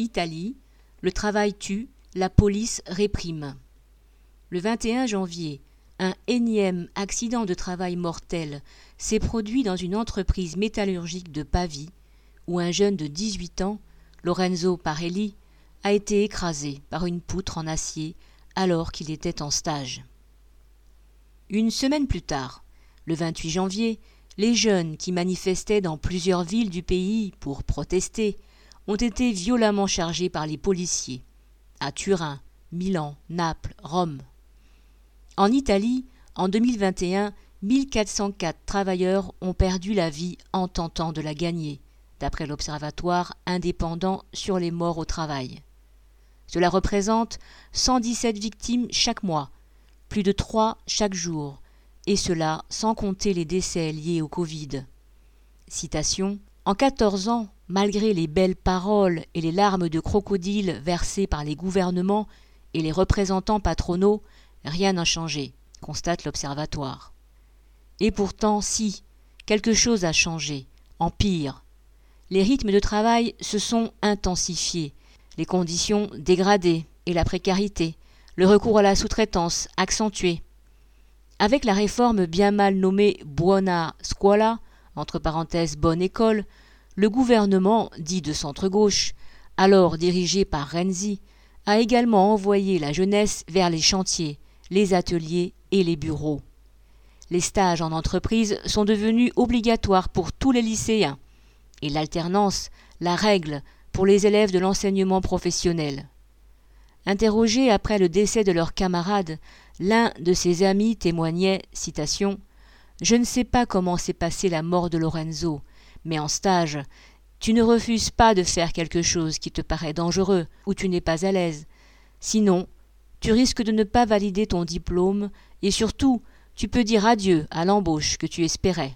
Italie, le travail tue, la police réprime. Le 21 janvier, un énième accident de travail mortel s'est produit dans une entreprise métallurgique de Pavie, où un jeune de 18 ans, Lorenzo Parelli, a été écrasé par une poutre en acier alors qu'il était en stage. Une semaine plus tard, le 28 janvier, les jeunes qui manifestaient dans plusieurs villes du pays pour protester ont été violemment chargés par les policiers à Turin, Milan, Naples, Rome. En Italie, en 2021, 1404 travailleurs ont perdu la vie en tentant de la gagner, d'après l'Observatoire indépendant sur les morts au travail. Cela représente 117 victimes chaque mois, plus de 3 chaque jour, et cela sans compter les décès liés au Covid. Citation En 14 ans, malgré les belles paroles et les larmes de crocodile versées par les gouvernements et les représentants patronaux, rien n'a changé, constate l'Observatoire. Et pourtant, si, quelque chose a changé, en pire. Les rythmes de travail se sont intensifiés, les conditions dégradées et la précarité, le recours à la sous-traitance accentué. Avec la réforme bien mal nommée Buona Scuola, entre parenthèses bonne école, le gouvernement, dit de centre-gauche, alors dirigé par Renzi, a également envoyé la jeunesse vers les chantiers, les ateliers et les bureaux. Les stages en entreprise sont devenus obligatoires pour tous les lycéens, et l'alternance, la règle pour les élèves de l'enseignement professionnel. Interrogé après le décès de leur camarade, l'un de ses amis témoignait, citation, Je ne sais pas comment s'est passée la mort de Lorenzo, mais en stage, tu ne refuses pas de faire quelque chose qui te paraît dangereux ou tu n'es pas à l'aise. Sinon, tu risques de ne pas valider ton diplôme et surtout, tu peux dire adieu à l'embauche que tu espérais.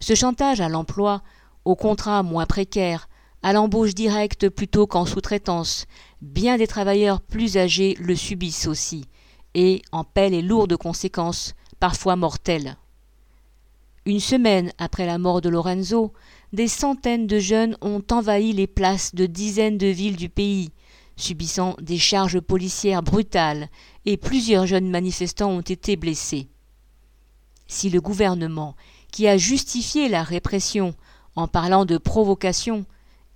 Ce chantage à l'emploi, au contrat moins précaire, à l'embauche directe plutôt qu'en sous-traitance, bien des travailleurs plus âgés le subissent aussi, et en paient les lourdes conséquences, parfois mortelles. Une semaine après la mort de Lorenzo, des centaines de jeunes ont envahi les places de dizaines de villes du pays, subissant des charges policières brutales, et plusieurs jeunes manifestants ont été blessés. Si le gouvernement, qui a justifié la répression en parlant de provocation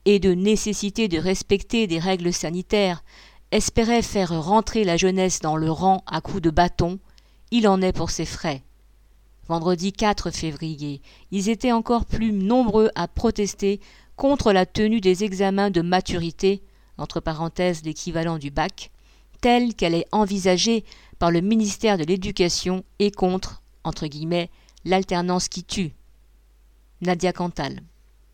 et de nécessité de respecter des règles sanitaires, espérait faire rentrer la jeunesse dans le rang à coups de bâton, il en est pour ses frais. Vendredi 4 février, ils étaient encore plus nombreux à protester contre la tenue des examens de maturité, entre parenthèses l'équivalent du bac, telle qu'elle est envisagée par le ministère de l'Éducation et contre, entre guillemets, l'alternance qui tue. Nadia Cantal.